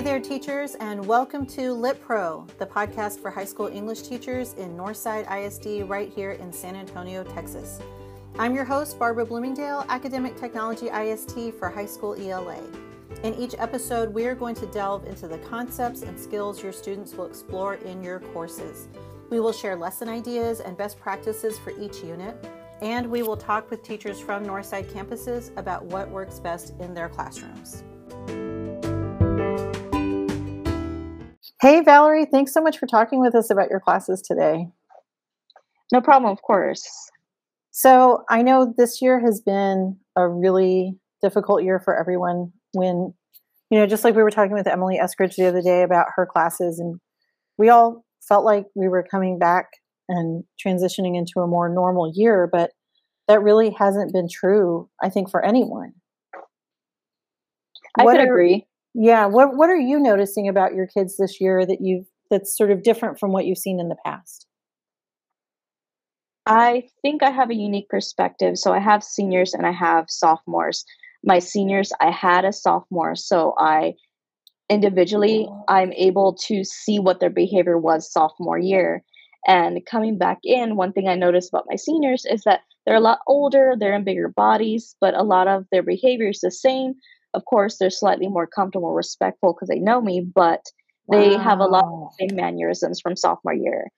Hey there, teachers, and welcome to Lit Pro, the podcast for high school English teachers in Northside ISD right here in San Antonio, Texas. I'm your host, Barbara Bloomingdale, Academic Technology IST for high school ELA. In each episode, we are going to delve into the concepts and skills your students will explore in your courses. We will share lesson ideas and best practices for each unit, and we will talk with teachers from Northside campuses about what works best in their classrooms. Hey, Valerie, thanks so much for talking with us about your classes today. No problem, of course. So, I know this year has been a really difficult year for everyone when, you know, just like we were talking with Emily Eskridge the other day about her classes, and we all felt like we were coming back and transitioning into a more normal year, but that really hasn't been true, I think, for anyone. I what could are, agree. Yeah. What What are you noticing about your kids this year that you've that's sort of different from what you've seen in the past? I think I have a unique perspective. So I have seniors and I have sophomores. My seniors, I had a sophomore, so I individually I'm able to see what their behavior was sophomore year. And coming back in, one thing I noticed about my seniors is that they're a lot older, they're in bigger bodies, but a lot of their behavior is the same. Of course, they're slightly more comfortable, respectful because they know me, but they wow. have a lot of the same mannerisms from sophomore year.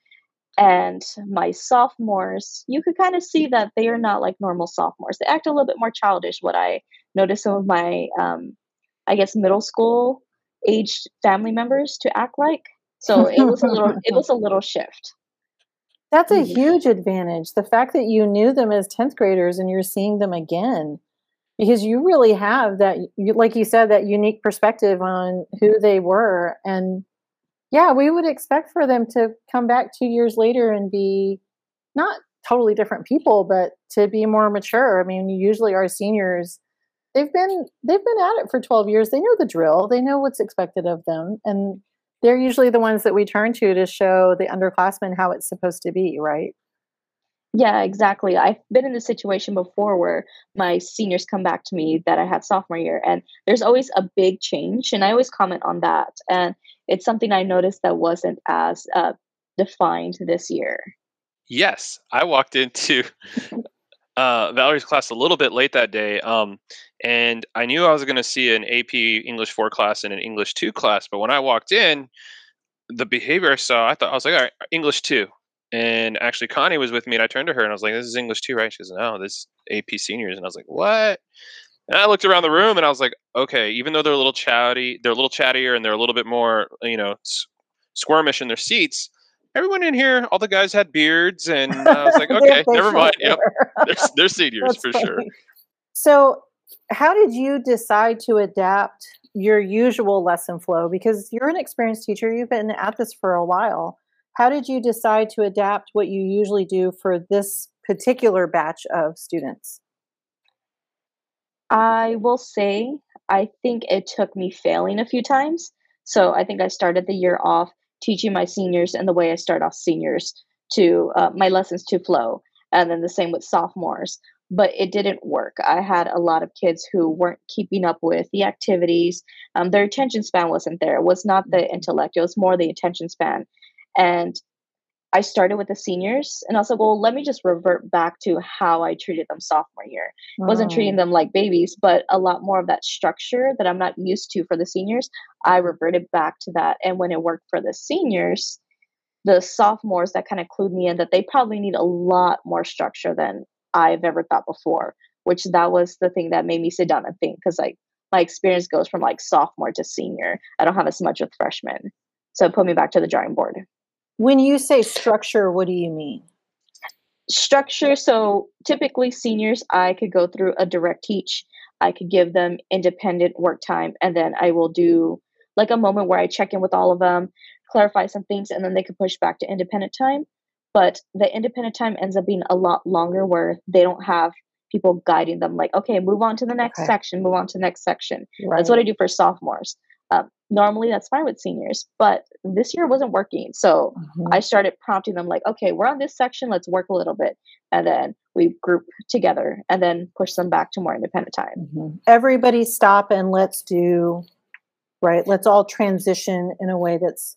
And my sophomores, you could kind of see that they are not like normal sophomores. They act a little bit more childish. What I noticed some of my, um, I guess, middle school aged family members to act like. So it was a little, it was a little shift. That's a mm-hmm. huge advantage. The fact that you knew them as 10th graders and you're seeing them again because you really have that like you said that unique perspective on who they were. And yeah we would expect for them to come back two years later and be not totally different people but to be more mature. I mean usually our seniors they've been they've been at it for 12 years. They know the drill. They know what's expected of them. And they're usually the ones that we turn to to show the underclassmen how it's supposed to be right yeah, exactly. I've been in this situation before where my seniors come back to me that I had sophomore year, and there's always a big change. And I always comment on that. And it's something I noticed that wasn't as uh, defined this year. Yes, I walked into uh, Valerie's class a little bit late that day, um, and I knew I was going to see an AP English 4 class and an English 2 class. But when I walked in, the behavior I saw, I thought I was like, all right, English 2 and actually, Connie was with me, and I turned to her and I was like, "This is English 2, right?" She goes, "No, this AP seniors." And I was like, "What?" And I looked around the room and I was like, "Okay." Even though they're a little chatty, they're a little chattier, and they're a little bit more, you know, squirmish in their seats. Everyone in here, all the guys had beards, and I was like, "Okay, never mind." Yep, they're, they're seniors for funny. sure. So, how did you decide to adapt your usual lesson flow? Because you're an experienced teacher, you've been at this for a while how did you decide to adapt what you usually do for this particular batch of students? I will say, I think it took me failing a few times. So I think I started the year off teaching my seniors and the way I start off seniors to uh, my lessons to flow. And then the same with sophomores. But it didn't work. I had a lot of kids who weren't keeping up with the activities. Um, their attention span wasn't there. It was not the mm-hmm. intellect, it was more the attention span. And I started with the seniors and I was like, well, let me just revert back to how I treated them sophomore year. I wasn't treating mm. them like babies, but a lot more of that structure that I'm not used to for the seniors. I reverted back to that. And when it worked for the seniors, the sophomores that kind of clued me in that they probably need a lot more structure than I've ever thought before, which that was the thing that made me sit down and think because like my experience goes from like sophomore to senior. I don't have as much with freshmen. So it put me back to the drawing board. When you say structure, what do you mean? Structure, so typically seniors, I could go through a direct teach. I could give them independent work time, and then I will do like a moment where I check in with all of them, clarify some things, and then they can push back to independent time. But the independent time ends up being a lot longer where they don't have people guiding them, like, okay, move on to the next okay. section, move on to the next section. Right. That's what I do for sophomores. Um, normally that's fine with seniors, but this year wasn't working. So mm-hmm. I started prompting them, like, okay, we're on this section, let's work a little bit. And then we group together and then push them back to more independent time. Mm-hmm. Everybody stop and let's do right? Let's all transition in a way that's,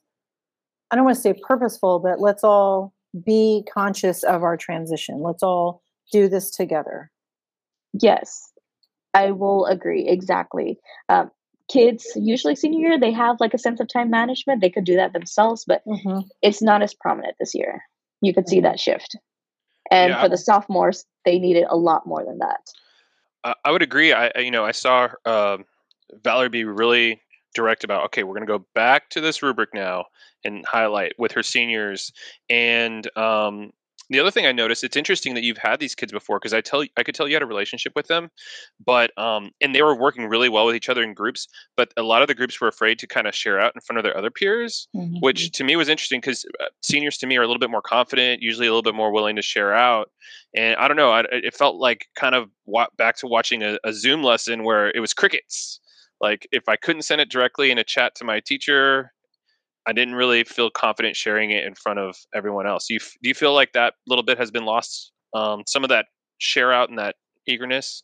I don't want to say purposeful, but let's all be conscious of our transition. Let's all do this together. Yes, I will agree. Exactly. Um, kids, usually senior year, they have like a sense of time management. They could do that themselves, but mm-hmm. it's not as prominent this year. You could see mm-hmm. that shift. And yeah. for the sophomores, they needed a lot more than that. I would agree. I, you know, I saw uh, Valerie be really direct about okay we're going to go back to this rubric now and highlight with her seniors and um, the other thing I noticed, it's interesting that you've had these kids before because I tell I could tell you had a relationship with them, but um, and they were working really well with each other in groups. But a lot of the groups were afraid to kind of share out in front of their other peers, mm-hmm. which to me was interesting because uh, seniors to me are a little bit more confident, usually a little bit more willing to share out. And I don't know, I, it felt like kind of wa- back to watching a, a Zoom lesson where it was crickets like if I couldn't send it directly in a chat to my teacher, I didn't really feel confident sharing it in front of everyone else. Do you, do you feel like that little bit has been lost? Um, some of that share out and that eagerness?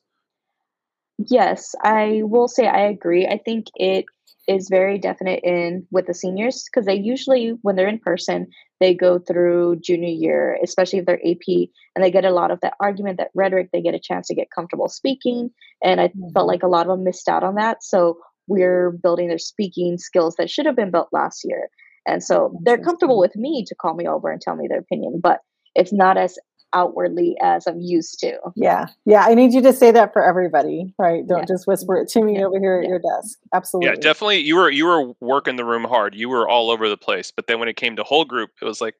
Yes, I will say I agree. I think it is very definite in with the seniors because they usually when they're in person they go through junior year especially if they're ap and they get a lot of that argument that rhetoric they get a chance to get comfortable speaking and i mm-hmm. felt like a lot of them missed out on that so we're building their speaking skills that should have been built last year and so they're comfortable with me to call me over and tell me their opinion but it's not as outwardly as I'm used to. Yeah. Yeah. I need you to say that for everybody, right? Don't yeah. just whisper it to me yeah. over here at yeah. your desk. Absolutely. Yeah, definitely. You were you were working the room hard. You were all over the place. But then when it came to whole group, it was like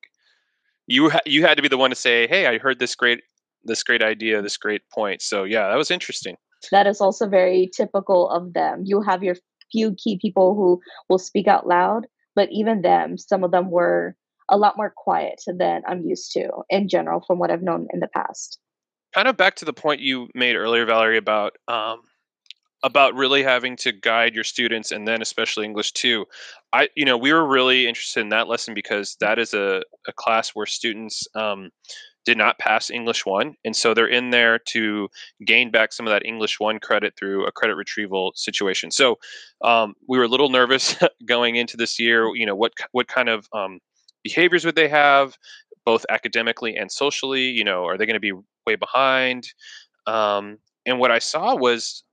you ha- you had to be the one to say, "Hey, I heard this great this great idea, this great point." So, yeah, that was interesting. That is also very typical of them. You have your few key people who will speak out loud, but even them, some of them were a lot more quiet than I'm used to in general from what I've known in the past. Kind of back to the point you made earlier, Valerie, about um, about really having to guide your students and then especially English 2. I, you know, we were really interested in that lesson because that is a, a class where students um, did not pass English one, and so they're in there to gain back some of that English one credit through a credit retrieval situation. So um, we were a little nervous going into this year. You know, what what kind of um, behaviors would they have, both academically and socially? You know, are they going to be way behind? Um, and what I saw was,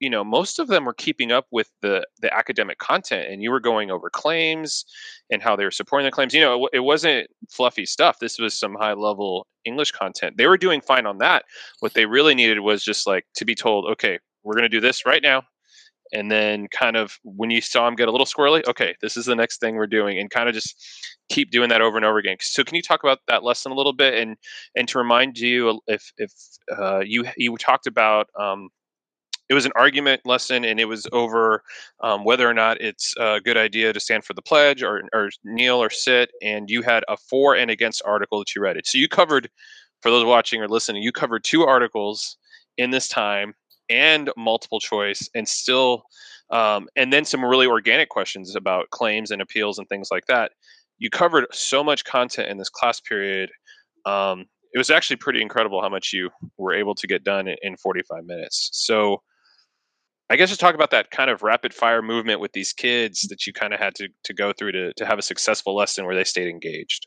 you know, most of them were keeping up with the the academic content, and you were going over claims and how they were supporting the claims. You know, it, it wasn't fluffy stuff. This was some high level English content. They were doing fine on that. What they really needed was just like to be told, okay, we're going to do this right now and then kind of when you saw him get a little squirrely okay this is the next thing we're doing and kind of just keep doing that over and over again so can you talk about that lesson a little bit and and to remind you if if uh, you you talked about um, it was an argument lesson and it was over um, whether or not it's a good idea to stand for the pledge or, or kneel or sit and you had a for and against article that you read it. So you covered for those watching or listening you covered two articles in this time and multiple choice and still um, and then some really organic questions about claims and appeals and things like that. You covered so much content in this class period um, it was actually pretty incredible how much you were able to get done in 45 minutes. So i guess just talk about that kind of rapid fire movement with these kids that you kind of had to, to go through to, to have a successful lesson where they stayed engaged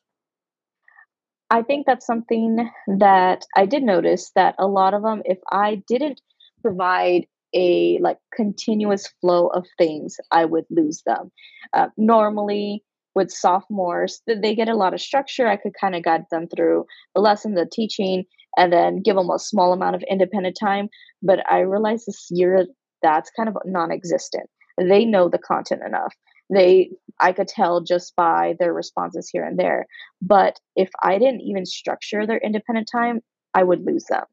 i think that's something that i did notice that a lot of them if i didn't provide a like continuous flow of things, I would lose them. Uh, normally, with sophomores, they get a lot of structure. I could kind of guide them through the lesson, the teaching, and then give them a small amount of independent time. But I realized this year that's kind of non-existent. They know the content enough. They, I could tell just by their responses here and there. But if I didn't even structure their independent time, I would lose them.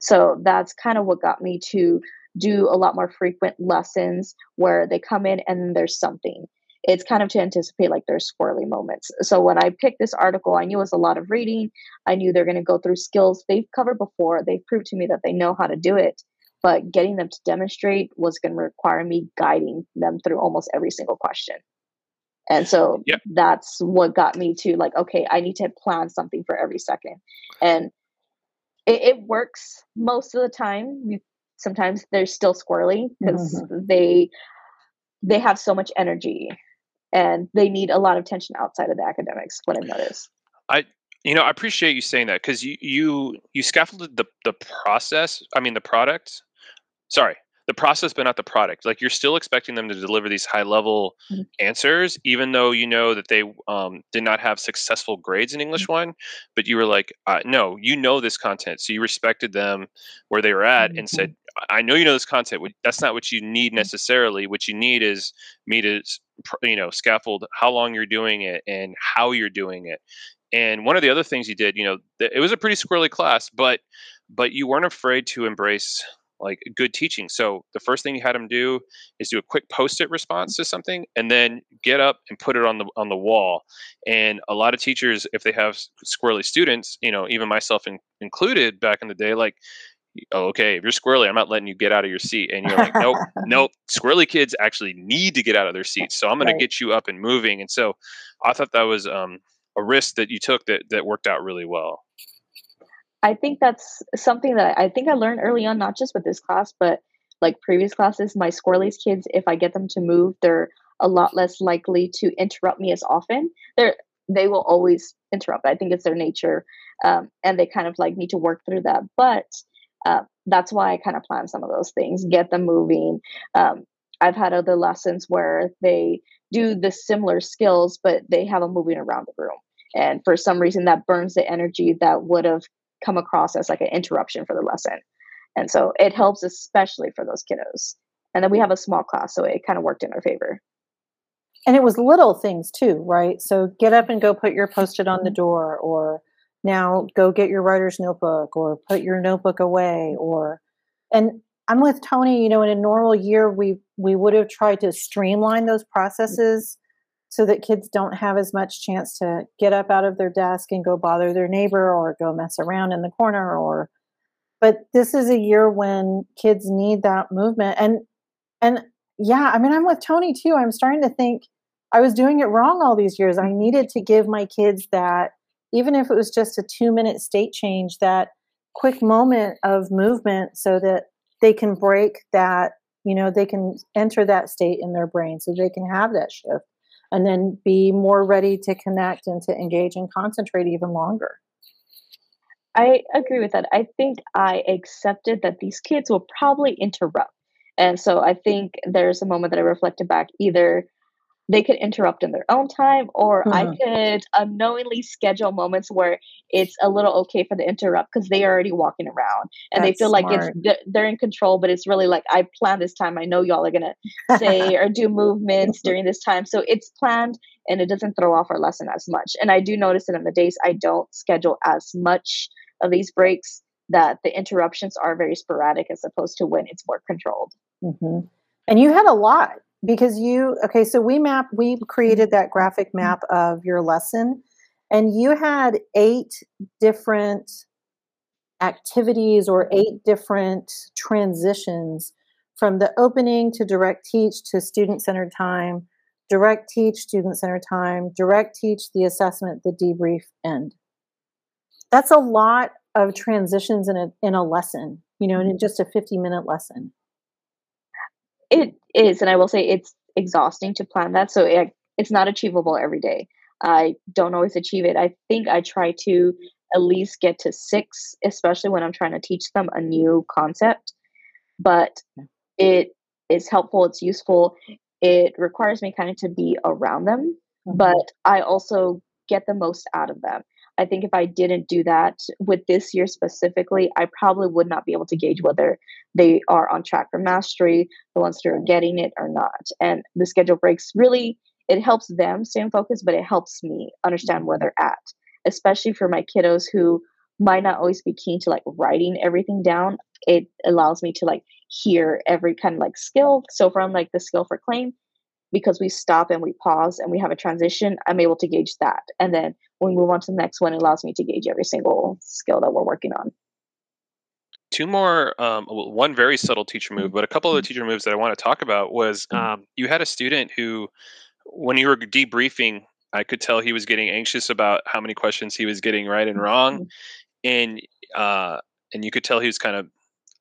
So that's kind of what got me to do a lot more frequent lessons where they come in and there's something. It's kind of to anticipate like their squirrely moments. So when I picked this article, I knew it was a lot of reading. I knew they're going to go through skills they've covered before. They've proved to me that they know how to do it. But getting them to demonstrate was going to require me guiding them through almost every single question. And so yep. that's what got me to like, okay, I need to plan something for every second. And it, it works most of the time. sometimes they're still squirrely because mm-hmm. they they have so much energy and they need a lot of attention outside of the academics what i've noticed i you know i appreciate you saying that because you you you scaffolded the the process i mean the product sorry the process but not the product like you're still expecting them to deliver these high level mm-hmm. answers even though you know that they um, did not have successful grades in english mm-hmm. one but you were like uh, no you know this content so you respected them where they were at mm-hmm. and said i know you know this content that's not what you need mm-hmm. necessarily what you need is me to you know scaffold how long you're doing it and how you're doing it and one of the other things you did you know it was a pretty squirrely class but but you weren't afraid to embrace like good teaching. So the first thing you had them do is do a quick post-it response to something, and then get up and put it on the on the wall. And a lot of teachers, if they have squirrely students, you know, even myself in, included, back in the day, like. Oh, okay, if you're squirrely, I'm not letting you get out of your seat. And you're like, nope, nope. Squirrely kids actually need to get out of their seats. So I'm going right. to get you up and moving. And so I thought that was um, a risk that you took that that worked out really well. I think that's something that I think I learned early on, not just with this class, but like previous classes. My Squirrely's kids, if I get them to move, they're a lot less likely to interrupt me as often. They're they will always interrupt. I think it's their nature, um, and they kind of like need to work through that. But uh, that's why I kind of plan some of those things, get them moving. Um, I've had other lessons where they do the similar skills, but they have them moving around the room. And for some reason, that burns the energy that would have come across as like an interruption for the lesson. And so it helps, especially for those kiddos. And then we have a small class, so it kind of worked in our favor. And it was little things too, right? So get up and go put your post it on the mm-hmm. door, or now go get your writer's notebook, or put your notebook away, or and I'm with Tony. You know, in a normal year, we we would have tried to streamline those processes so that kids don't have as much chance to get up out of their desk and go bother their neighbor or go mess around in the corner or but this is a year when kids need that movement and and yeah i mean i'm with tony too. I'm starting to think i was doing it wrong all these years. I needed to give my kids that even if it was just a two minute state change that quick moment of movement so that they can break that you know they can enter that state in their brain so they can have that shift and then be more ready to connect and to engage and concentrate even longer. I agree with that. I think I accepted that these kids will probably interrupt. And so I think there's a moment that I reflected back either they could interrupt in their own time or mm-hmm. i could unknowingly schedule moments where it's a little okay for the interrupt because they're already walking around and That's they feel smart. like it's they're in control but it's really like i planned this time i know y'all are gonna say or do movements during this time so it's planned and it doesn't throw off our lesson as much and i do notice that in the days i don't schedule as much of these breaks that the interruptions are very sporadic as opposed to when it's more controlled mm-hmm. and you had a lot because you okay so we map we created that graphic mm-hmm. map of your lesson and you had eight different activities or eight different transitions from the opening to direct teach to student centered time direct teach student centered time direct teach the assessment the debrief end that's a lot of transitions in a in a lesson you know in mm-hmm. just a 50 minute lesson it is, and I will say it's exhausting to plan that. So it, it's not achievable every day. I don't always achieve it. I think I try to at least get to six, especially when I'm trying to teach them a new concept. But it is helpful, it's useful. It requires me kind of to be around them, mm-hmm. but I also get the most out of them. I think if I didn't do that with this year specifically, I probably would not be able to gauge whether they are on track for mastery, the ones that are getting it or not. And the schedule breaks really it helps them stay in focus, but it helps me understand where they're at, especially for my kiddos who might not always be keen to like writing everything down. It allows me to like hear every kind of like skill. So from like the skill for claim, because we stop and we pause and we have a transition, I'm able to gauge that. And then when we move on to the next one, it allows me to gauge every single skill that we're working on. Two more, um, one very subtle teacher move, but a couple of the teacher moves that I want to talk about was mm-hmm. um, you had a student who, when you were debriefing, I could tell he was getting anxious about how many questions he was getting right and wrong, mm-hmm. and uh, and you could tell he was kind of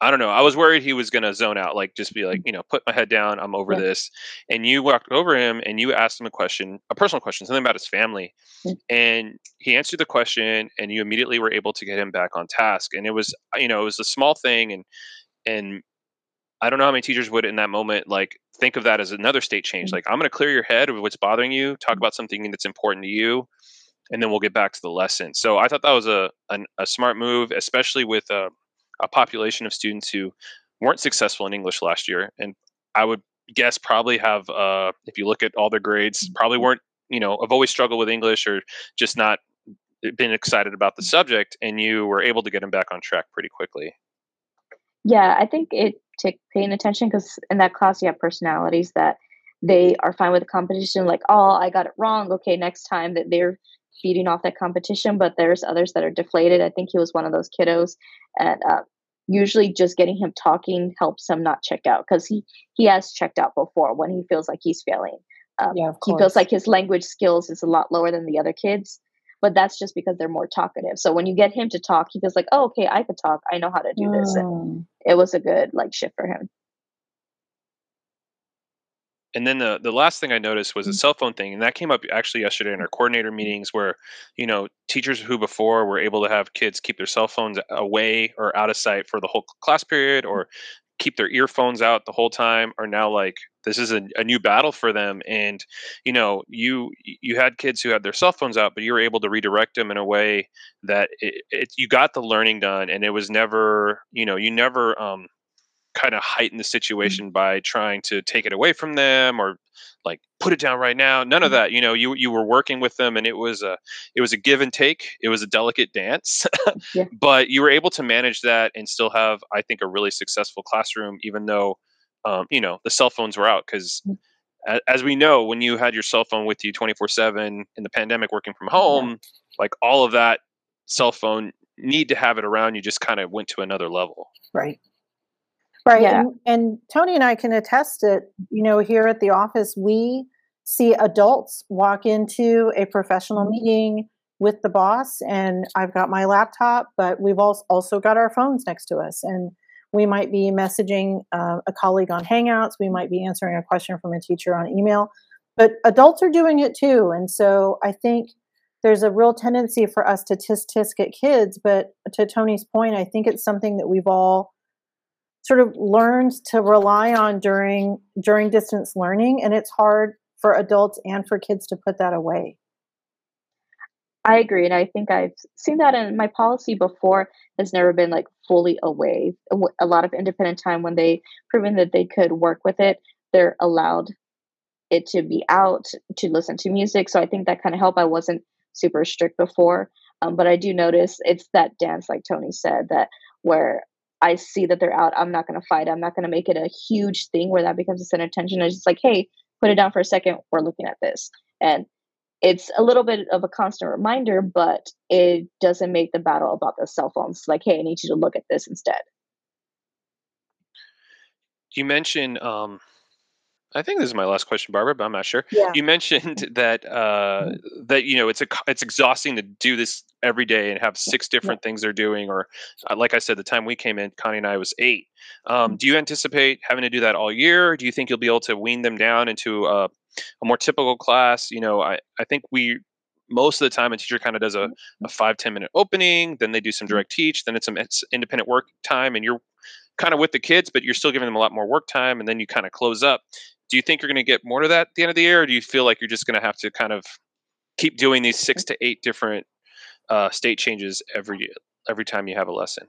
I don't know. I was worried he was going to zone out, like just be like, you know, put my head down. I'm over Yeah. this. And you walked over him and you asked him a question, a personal question, something about his family. Mm. And he answered the question and you immediately were able to get him back on task. And it was, you know, it was a small thing. And, and I don't know how many teachers would in that moment, like think of that as another state change. Mm. Like I'm going to clear your head of what's bothering you, talk about something that's important to you. And then we'll get back to the lesson. So I thought that was a, an, a smart move, especially with a, a population of students who weren't successful in English last year, and I would guess probably have, uh, if you look at all their grades, probably weren't you know have always struggled with English or just not been excited about the subject, and you were able to get them back on track pretty quickly. Yeah, I think it took paying attention because in that class you have personalities that they are fine with the competition, like, oh, I got it wrong. Okay, next time that they're feeding off that competition, but there's others that are deflated. I think he was one of those kiddos, and uh, usually just getting him talking helps him not check out because he he has checked out before when he feels like he's failing. Um, Yeah, he feels like his language skills is a lot lower than the other kids, but that's just because they're more talkative. So when you get him to talk, he feels like, oh, okay, I could talk. I know how to do this. And Mm. it was a good like shift for him. And then the the last thing I noticed was a Mm. cell phone thing, and that came up actually yesterday in our coordinator meetings, where you know teachers who before were able to have kids keep their cell phones away or out of sight for the whole class period, or keep their earphones out the whole time, are now like this is a, a new battle for them. And you know, you you had kids who had their cell phones out, but you were able to redirect them in a way that it, it you got the learning done, and it was never you know you never um, kind of heighten the situation by trying to take it away from them or like put it down right now none of that you know you you were working with them and it was a it was a give and take it was a delicate dance Yeah. but you were able to manage that and still have i think a really successful classroom even though um, you know the cell phones were out because Mm. as we know when you had your cell phone with you 24 7 in the pandemic working from home like all of that cell phone need to have it around you just kind of went to another level Right. Right. Yeah. And, and Tony and I can attest it, you know, here at the office, we see adults walk into a professional meeting with the boss, and I've got my laptop, but we've also also got our phones next to us. And we might be messaging uh, a colleague on Hangouts, we might be answering a question from a teacher on email, but adults are doing it too. And so I think there's a real tendency for us to tisk tisk at kids, but to Tony's point, I think it's something that we've all sort of learned to rely on during during distance learning and it's hard for adults and for kids to put that away I agree, and I think I've seen that in my policy before has never been like fully away. a lot of independent time when they proven that they could work with it, they're allowed it to be out to listen to music. So I think that kind of helped. I wasn't super strict before, um, but I do notice it's that dance, like Tony said, that where I see that they're out, I'm not going to fight. I'm not going to make it a huge thing where that becomes a center of attention. It's just like, hey, put it down for a second. We're looking at this, and it's a little bit of a constant reminder, but it doesn't make the battle about the cell phones. Like, hey, I need you to look at this instead. You mentioned, um, I think this is my last question, Barbara, but I'm not sure. yeah You mentioned that uh, that you know it's a it's exhausting to do this every day and have six different things they're doing, or uh, like I said, the time we came in, Connie and I was eight. Um, do you anticipate having to do that all year? Do you think you'll be able to wean them down into a, a more typical class? You know, I I think we most of the time a teacher kind of does a, a five ten minute opening, then they do some direct teach, then it's some it's independent work time, and you're kind of with the kids, but you're still giving them a lot more work time, and then you kind of close up. Do you think you're going to get more to that at the end of the year, or do you feel like you're just going to have to kind of keep doing these six to eight different uh, state changes every every time you have a lesson?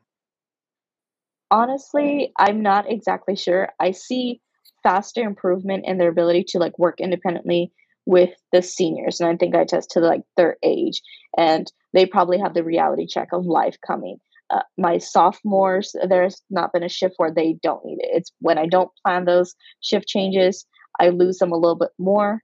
Honestly, I'm not exactly sure. I see faster improvement in their ability to like work independently with the seniors, and I think I test to like their age, and they probably have the reality check of life coming. Uh, my sophomores, there's not been a shift where they don't need it. It's when I don't plan those shift changes, I lose them a little bit more.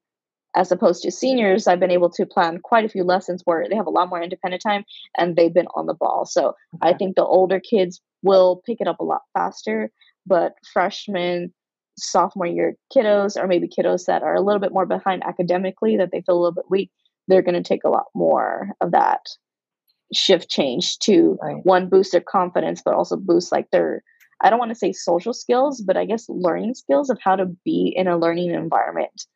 As opposed to seniors, I've been able to plan quite a few lessons where they have a lot more independent time and they've been on the ball. So I think the older kids will pick it up a lot faster, but freshmen, sophomore year kiddos, or maybe kiddos that are a little bit more behind academically, that they feel a little bit weak, they're going to take a lot more of that shift change to Right. one boost their confidence, but also boost like their I don't want to say social skills, but I guess learning skills of how to be in a learning environment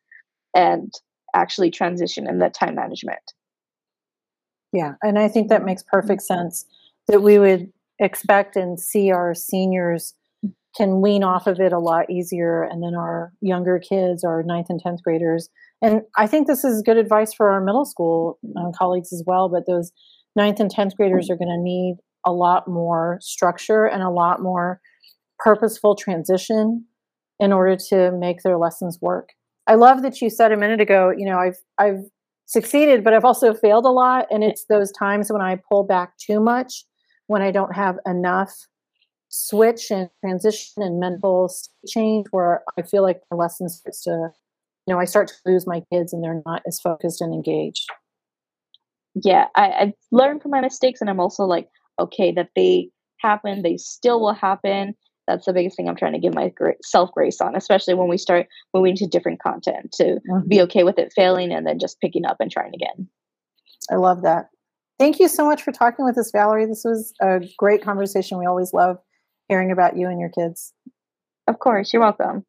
and actually transition in that time management. Yeah, and I think that makes perfect sense that we would expect and see our seniors can wean off of it a lot easier and then our younger kids our ninth and 10th graders and i think this is good advice for our middle school uh, colleagues as well but those ninth and 10th graders are going to need a lot more structure and a lot more purposeful transition in order to make their lessons work i love that you said a minute ago you know i've i've succeeded but i've also failed a lot and it's those times when i pull back too much when i don't have enough switch and transition and mental change where I feel like my lesson starts to, you know, I start to lose my kids and they're not as focused and engaged. Yeah, I, I've learned from my mistakes and I'm also like, okay, that they happen, they still will happen. That's the biggest thing I'm trying to give myself grace on, especially when we start moving to different content to mm-hmm. be okay with it failing and then just picking up and trying again. I love that. Thank you so much for talking with us, Valerie. This was a great conversation. We always love hearing about you and your kids. Of course, you're welcome.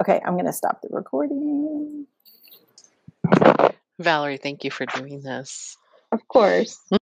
Okay, I'm going to stop the recording. Valerie, thank you for doing this. Of course.